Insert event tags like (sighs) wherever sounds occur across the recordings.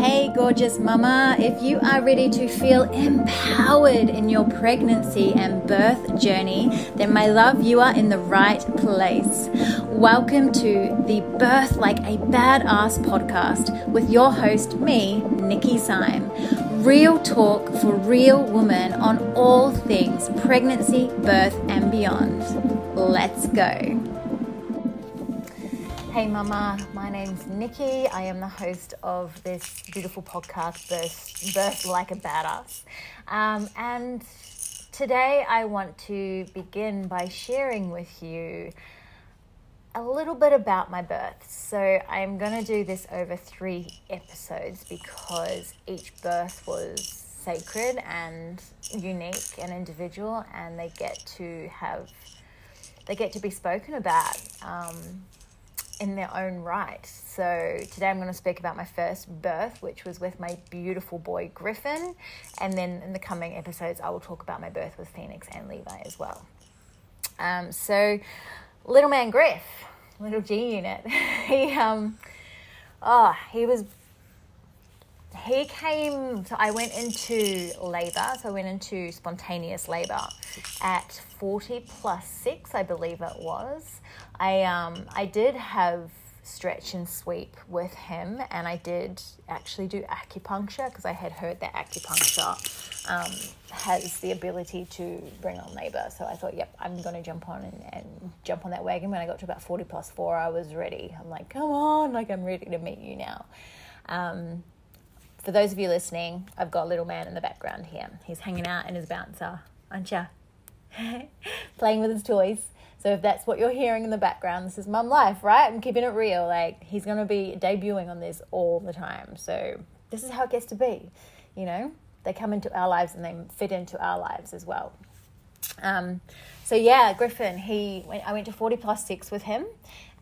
Hey, gorgeous mama, if you are ready to feel empowered in your pregnancy and birth journey, then my love, you are in the right place. Welcome to the Birth Like a Badass podcast with your host, me, Nikki Syme. Real talk for real women on all things pregnancy, birth, and beyond. Let's go. Hey, Mama, my name's Nikki. I am the host of this beautiful podcast, Birth, Like a Badass. Um, and today I want to begin by sharing with you a little bit about my birth. So I'm going to do this over three episodes because each birth was sacred and unique and individual, and they get to have, they get to be spoken about. Um, in their own right. So, today I'm going to speak about my first birth, which was with my beautiful boy Griffin. And then in the coming episodes, I will talk about my birth with Phoenix and Levi as well. Um, so, little man Griff, little G unit, (laughs) he, um, oh, he was he came so i went into labor so i went into spontaneous labor at 40 plus 6 i believe it was. I um i did have stretch and sweep with him and i did actually do acupuncture because i had heard that acupuncture um, has the ability to bring on labor so i thought yep i'm going to jump on and, and jump on that wagon. When i got to about 40 plus 4 i was ready. I'm like come on like i'm ready to meet you now. Um, for those of you listening, I've got a little man in the background here. He's hanging out in his bouncer, aren't you? (laughs) Playing with his toys. So if that's what you're hearing in the background, this is mum life, right? I'm keeping it real. Like he's gonna be debuting on this all the time. So this is how it gets to be. You know, they come into our lives and they fit into our lives as well. Um, so yeah, Griffin. He went, I went to forty plus six with him,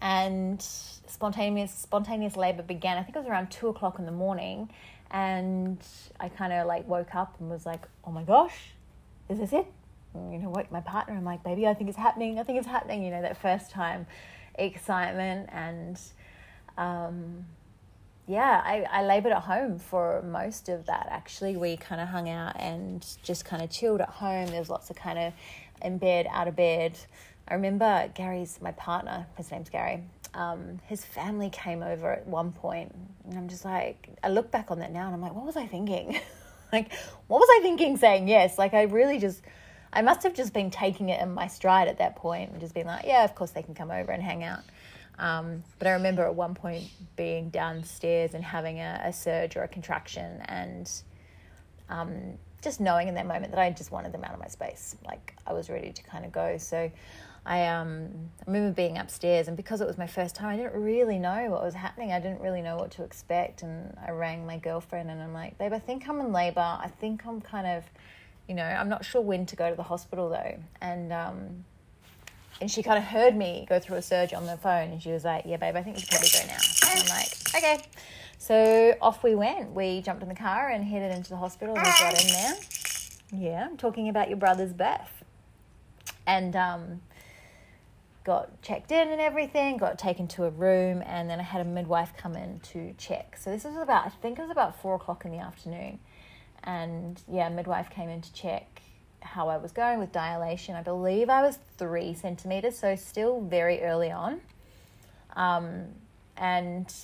and spontaneous spontaneous labor began. I think it was around two o'clock in the morning, and I kind of like woke up and was like, oh my gosh, is this it? And, you know, woke my partner. I'm like, baby, I think it's happening. I think it's happening. You know, that first time excitement and um, yeah, I, I labored at home for most of that. Actually, we kind of hung out and just kind of chilled at home. There was lots of kind of in bed, out of bed. I remember Gary's my partner. His name's Gary um, his family came over at one point, and I'm just like, I look back on that now, and I'm like, what was I thinking? (laughs) like, what was I thinking saying yes? Like, I really just, I must have just been taking it in my stride at that point and just being like, yeah, of course they can come over and hang out. Um, but I remember at one point being downstairs and having a, a surge or a contraction, and um, just knowing in that moment that I just wanted them out of my space. Like, I was ready to kind of go. So, I um remember being upstairs and because it was my first time I didn't really know what was happening. I didn't really know what to expect and I rang my girlfriend and I'm like, "Babe, I think I'm in labor. I think I'm kind of, you know, I'm not sure when to go to the hospital though." And um and she kind of heard me go through a surge on the phone and she was like, "Yeah, babe, I think we should probably go now." And I'm like, "Okay." So off we went. We jumped in the car and headed into the hospital. We got in there. Yeah, I'm talking about your brother's birth. And um got checked in and everything, got taken to a room, and then I had a midwife come in to check. So this was about, I think it was about four o'clock in the afternoon. And yeah, midwife came in to check how I was going with dilation. I believe I was three centimeters, so still very early on. Um, and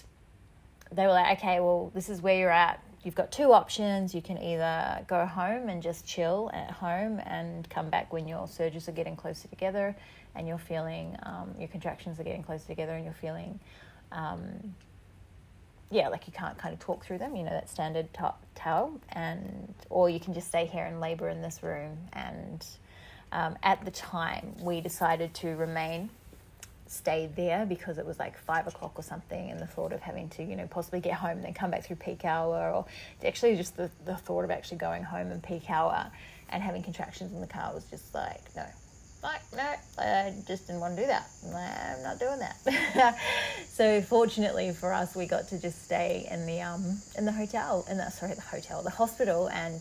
they were like, okay, well, this is where you're at. You've got two options. You can either go home and just chill at home and come back when your surges are getting closer together and you're feeling um, your contractions are getting closer together and you're feeling um, yeah like you can't kind of talk through them you know that standard t- towel and or you can just stay here and labor in this room. And um, at the time we decided to remain stay there because it was like five o'clock or something and the thought of having to you know possibly get home and then come back through peak hour or actually just the, the thought of actually going home in peak hour and having contractions in the car was just like no like, no, I just didn't want to do that. I'm not doing that. (laughs) so fortunately for us, we got to just stay in the um in the hotel, in the sorry the hotel, the hospital, and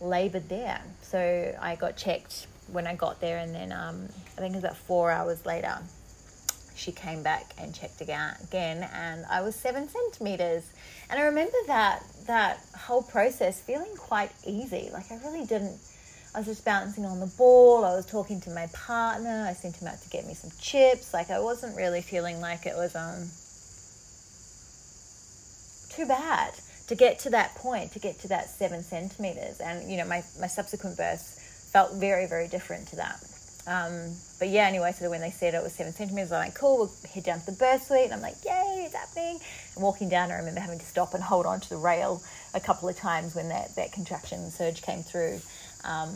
laboured there. So I got checked when I got there, and then um I think it was about four hours later. she came back and checked again, again and I was seven centimeters. And I remember that that whole process feeling quite easy. Like I really didn't. I was just bouncing on the ball. I was talking to my partner. I sent him out to get me some chips. Like I wasn't really feeling like it was um too bad to get to that point, to get to that seven centimeters. And you know, my my subsequent births felt very very different to that. Um, but yeah, anyway, so when they said it was seven centimeters, I'm like, cool, we'll head down to the birth suite. And I'm like, yay, it's happening. And walking down, I remember having to stop and hold on to the rail a couple of times when that, that contraction surge came through. Um,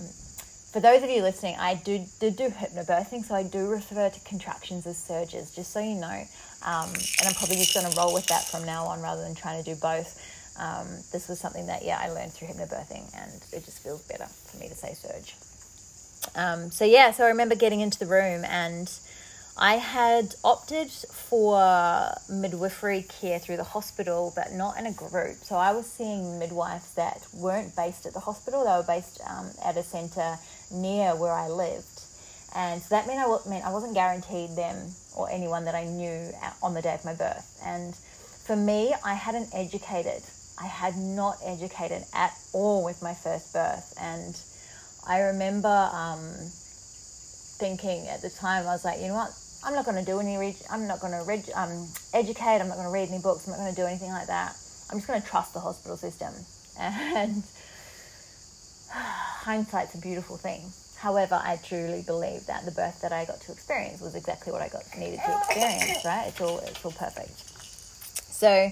for those of you listening, I do, did do hypnobirthing, so I do refer to contractions as surges, just so you know. Um, and I'm probably just going to roll with that from now on rather than trying to do both. Um, this was something that, yeah, I learned through hypnobirthing, and it just feels better for me to say surge. Um, so yeah, so I remember getting into the room and I had opted for midwifery care through the hospital, but not in a group. So I was seeing midwives that weren't based at the hospital; they were based um, at a centre near where I lived, and so that meant I meant I wasn't guaranteed them or anyone that I knew on the day of my birth. And for me, I hadn't educated. I had not educated at all with my first birth, and I remember um, thinking at the time, I was like, you know what? I'm not going to do any. Re- I'm not going to reg- um, educate. I'm not going to read any books. I'm not going to do anything like that. I'm just going to trust the hospital system. (laughs) And (sighs) hindsight's a beautiful thing. However, I truly believe that the birth that I got to experience was exactly what I got needed to experience. Right? It's all it's all perfect. So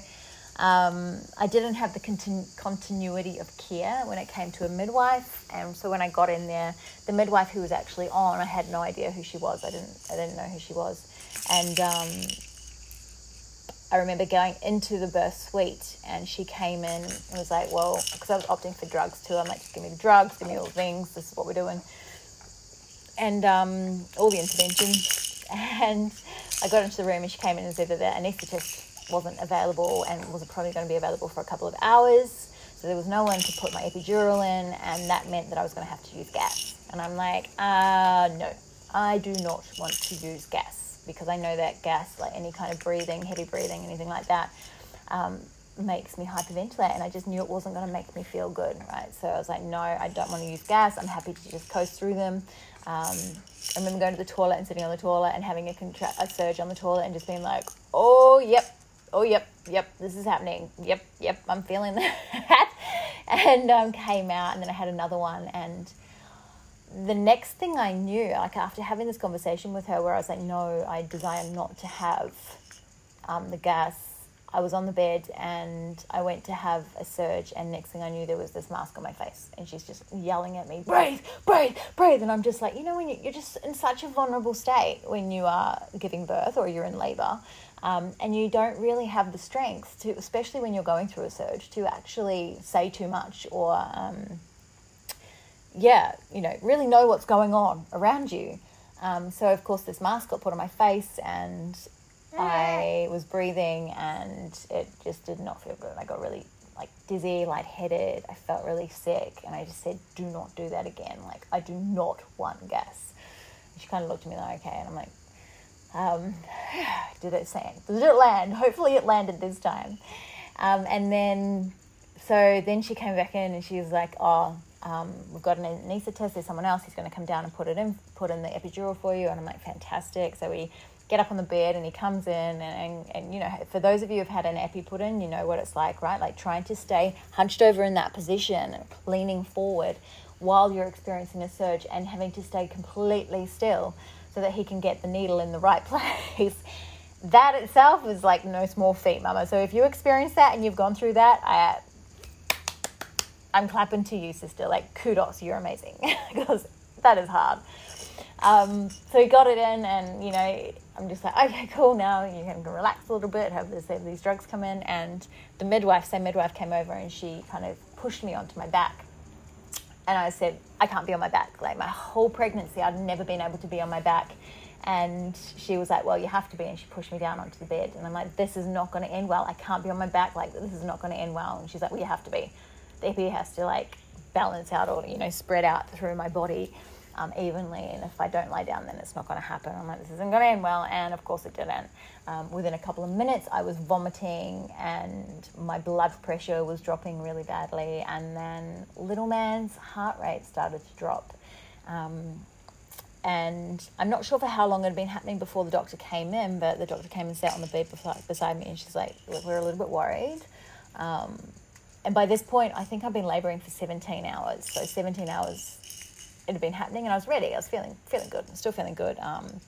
um, I didn't have the continu- continuity of care when it came to a midwife, and so when I got in there, the midwife who was actually on, I had no idea who she was. I didn't, I didn't know who she was, and um, I remember going into the birth suite, and she came in and was like, "Well," because I was opting for drugs too. I'm like, "Just give me the drugs, give me all the things. This is what we're doing," and um, all the interventions. (laughs) And I got into the room, and she came in and said that the anaesthetist wasn't available and wasn't probably going to be available for a couple of hours. So there was no one to put my epidural in, and that meant that I was going to have to use gas. And I'm like, uh, no, I do not want to use gas because I know that gas, like any kind of breathing, heavy breathing, anything like that, um, makes me hyperventilate. And I just knew it wasn't going to make me feel good, right? So I was like, no, I don't want to use gas. I'm happy to just coast through them. Um, I remember going to the toilet and sitting on the toilet and having a, contra- a surge on the toilet and just being like, oh, yep, oh, yep, yep, this is happening. Yep, yep, I'm feeling (laughs) that. and um, came out, and then I had another one. And the next thing I knew, like after having this conversation with her, where I was like, no, I desire not to have um, the gas. I was on the bed and I went to have a surge, and next thing I knew, there was this mask on my face, and she's just yelling at me, breathe, breathe, breathe. And I'm just like, you know, when you're just in such a vulnerable state when you are giving birth or you're in labor, um, and you don't really have the strength to, especially when you're going through a surge, to actually say too much or, um, yeah, you know, really know what's going on around you. Um, so of course, this mask got put on my face, and I (laughs) was breathing, and it just did not feel good. I got really like dizzy, lightheaded. I felt really sick, and I just said, "Do not do that again. Like, I do not want gas." And she kind of looked at me like, "Okay," and I'm like, um, did it land? Did it land? Hopefully, it landed this time. Um, and then, so then she came back in and she was like, "Oh, um, we've got an anaesthetist. There's someone else who's going to come down and put it in, put in the epidural for you." And I'm like, "Fantastic!" So we get up on the bed and he comes in and, and, and, you know for those of you who've had an epi put in you know what it's like right like trying to stay hunched over in that position leaning forward while you're experiencing a surge and having to stay completely still so that he can get the needle in the right (laughs) place. that itself is like no small feat, mama. So if you experience that and you've gone through that, I, I'm clapping to you, sister. Like, kudos, you're amazing (laughs) because that is hard. Um, so he got it in, and you know, I'm just like, okay, cool. Now you can relax a little bit, have, this, have these drugs come in. And the midwife, same midwife, came over and she kind of pushed me onto my back and I said, I can't be on my back. Like my whole pregnancy, I'd never been able to be on my back. And she was like, Well, you have to be. And she pushed me down onto the bed. And I'm like, This is not going to end well. I can't be on my back. Like, this is not going to end well. And she's like, Well, you have to be. The epi has to like balance out or, you know, spread out through my body. Um, evenly. And if I don't lie down, then it's not going to happen. I'm like, this isn't going to end well. And of course, it didn't. Um, within a couple of minutes, I was vomiting and my blood pressure was dropping really badly. And then little man's heart rate started to drop. Um, and I'm not sure for how long it had been happening before the doctor came in, but the doctor came and sat on the bed beside me, and she's like, "We're a little bit worried." Um, and by this point, I think I've been labouring for 17 hours. So 17 hours it had been happening, and I was ready. I was feeling feeling good. still feeling good. Um,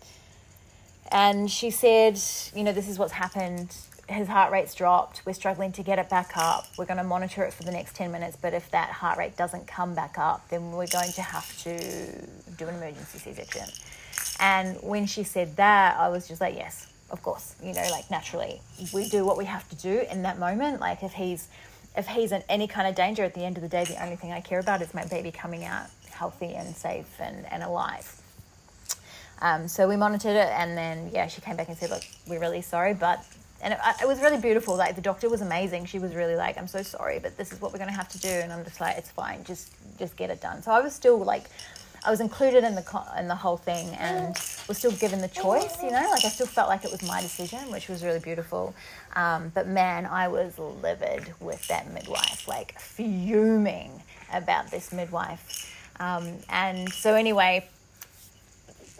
and she said, "You know, this is what's happened his heart rate's dropped. We're struggling to get it back up. We're going to monitor it for the next 10 minutes, but if that heart rate doesn't come back up, then we're going to have to do an emergency C section. And when she said that, I was just like, yes, of course, you know, like naturally, we do what we have to do in that moment. Like if he's if he's in any kind of danger at the end of the day, the only thing I care about is my baby coming out healthy and safe and, and alive. Um, so we monitored it, and then yeah, she came back and said, "Look, we're really sorry, but and it, it, was really beautiful. Like the doctor was amazing. She was really like, "I'm so sorry, but this is what we're going to have to do." And I'm just like, "It's fine. Just just get it done." So I was still like, I was included in the in the whole thing, and was still given the choice. You know, like I still felt like it was my decision, which was really beautiful. Um, but man, I was livid with that midwife, like fuming about this midwife. Um, and so anyway,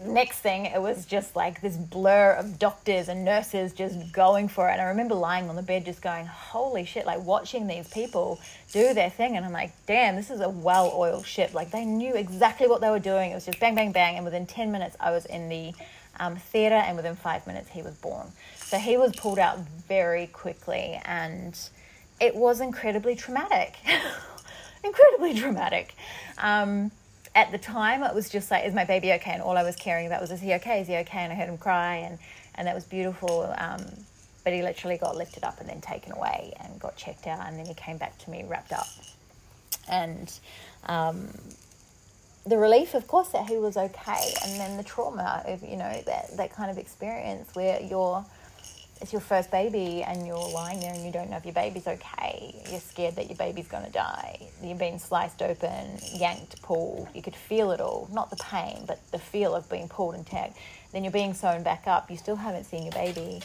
next thing, it was just like this blur of doctors and nurses just going for it. And I remember lying on the bed just going, holy shit, like watching these people do their thing. And I'm like, damn, this is a well oiled ship. Like they knew exactly what they were doing. It was just bang, bang, bang. And within 10 minutes, I was in the um, theatre, and within five minutes, he was born. So he was pulled out very quickly. And it was incredibly traumatic. (laughs) incredibly traumatic. Um, at the time, it was just like, is my baby okay? And all I was caring about was, is he okay? Is he okay? And I heard him cry, and, and that was beautiful. Um, but he literally got lifted up and then taken away and got checked out, and then he came back to me wrapped up. And um, the relief, of course, that he was okay, and then the trauma of, you know, that, that kind of experience where you're it's your first baby and you're lying there and you don't know if your baby's okay. You're scared that your baby's going to die. You've been sliced open, yanked, pulled. You could feel it all. Not the pain, but the feel of being pulled and tagged. Then you're being sewn back up. You still haven't seen your baby.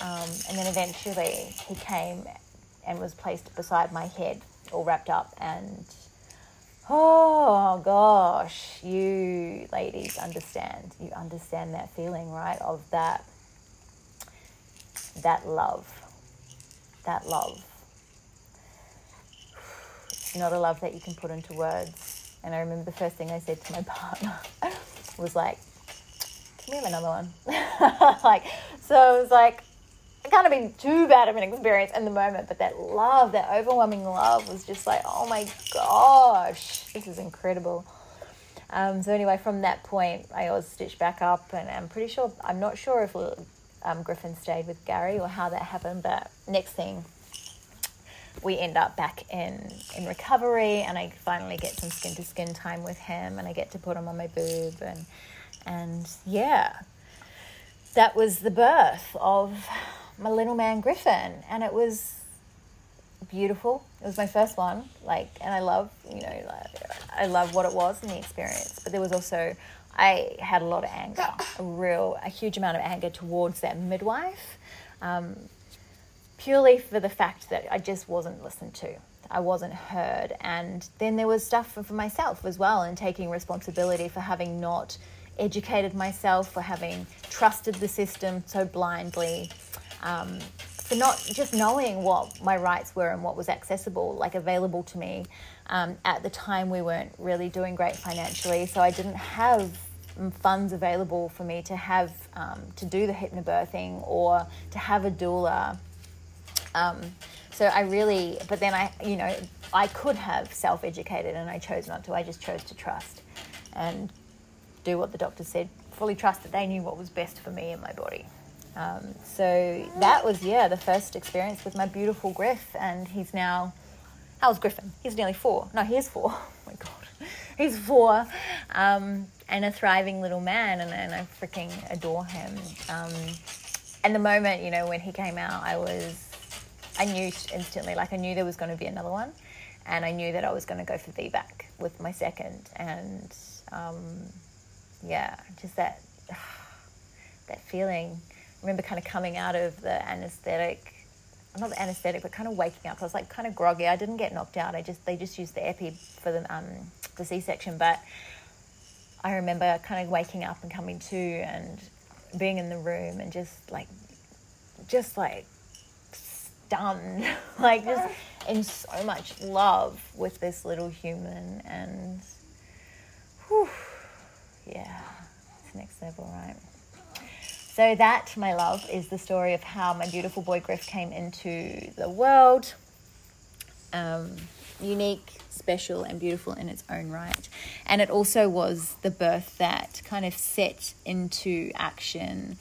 Um, and then eventually he came and was placed beside my head, all wrapped up. And oh gosh, you ladies understand. You understand that feeling, right? Of that that love. That love. It's not a love that you can put into words. And I remember the first thing I said to my (laughs) partner was like, Can we have another one? (laughs) like, so it was like, it kind of been too bad of an experience in the moment, but that love, that overwhelming love was just like, oh my gosh, this is incredible. Um, so anyway, from that point, I was stitched back up, and I'm pretty sure I'm not sure if um, Griffin stayed with Gary or how that happened. But next thing, we end up back in in recovery, and I finally get some skin to skin time with him, and I get to put him on my boob, and and yeah, that was the birth of my little man Griffin, and it was beautiful. It was my first one, like, and I love, you know, I love what it was and the experience. But there was also I had a lot of anger, a real, a huge amount of anger towards that midwife, um, purely for the fact that I just wasn't listened to. I wasn't heard. And then there was stuff for, myself as well, and taking responsibility for having not educated myself, for having trusted the system so blindly. Um, for not just knowing what my rights were and what was accessible, like available to me. Um, at the time, we weren't really doing great financially, so I didn't have funds available for me to have um, to do the hypnobirthing or to have a doula. Um, so I really, but then I, you know, I could have self-educated and I chose not to. I just chose to trust and do what the doctor said. Fully trust that they knew what was best for me and my body. Um, so that was yeah the first experience with my beautiful Griff, and he's now how's Griffin? He's nearly four. No, he is four. (laughs) Oh my god, he's four. Um, and a thriving little man, and, and I freaking adore him. Um, and the moment, you know, when he came out, I was, I knew instantly, like I knew there was going to be another one, and I knew that I was going to go for VBAC with my second, and um, yeah, just that (sighs) that feeling. I remember kind of coming out of the anesthetic, not the anesthetic, but kind of waking up. I was like kind of groggy. I didn't get knocked out. I just they just used the epi for the um, the C section, but I remember kind of waking up and coming to and being in the room and just like just like stunned, (laughs) like just in so much love with this little human and whew, yeah, it's next level, right? So that, my love, is the story of how my beautiful boy Griff came into the world. Um, unique, special, and beautiful in its own right. And it also was the birth that kind of set into action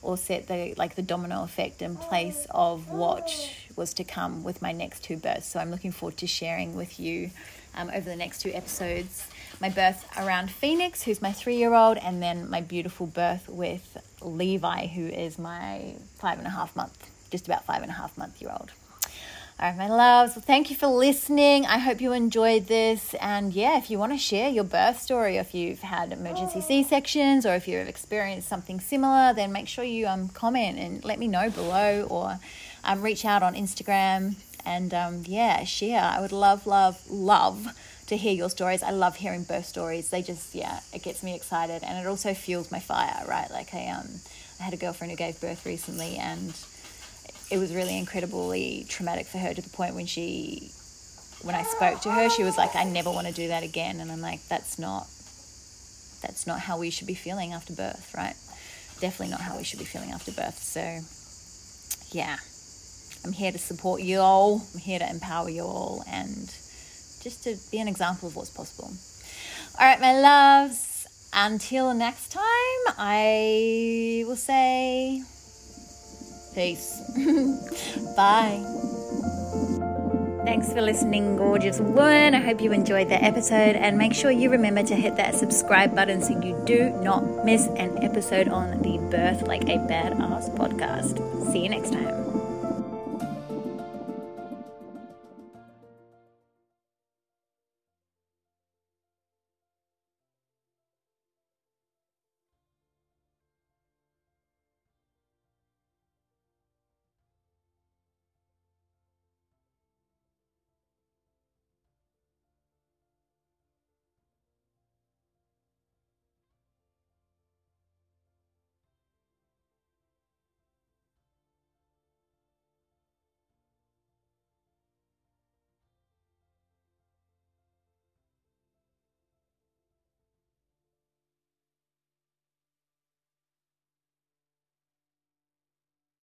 or set the like the domino effect in place of what was to come with my next two births. So I'm looking forward to sharing with you um, over the next two episodes my birth around Phoenix, who's my three year old, and then my beautiful birth with Levi, who is my five and a half month, just about five and a half month year old. All right, my loves, well, thank you for listening. I hope you enjoyed this. And yeah, if you want to share your birth story, if you've had emergency C sections, or if you've experienced something similar, then make sure you um, comment and let me know below or um, reach out on Instagram and um, yeah, share. I would love, love, love to hear your stories. I love hearing birth stories. They just, yeah, it gets me excited and it also fuels my fire, right? Like I um I had a girlfriend who gave birth recently and it was really incredibly traumatic for her to the point when she when I spoke to her, she was like, I never want to do that again. And I'm like, that's not that's not how we should be feeling after birth, right? Definitely not how we should be feeling after birth. So yeah. I'm here to support you all. I'm here to empower you all and just to be an example of what's possible. All right, my loves, until next time, I will say peace. (laughs) Bye. Thanks for listening, gorgeous one. I hope you enjoyed the episode and make sure you remember to hit that subscribe button so you do not miss an episode on the Birth Like a Badass podcast. See you next time.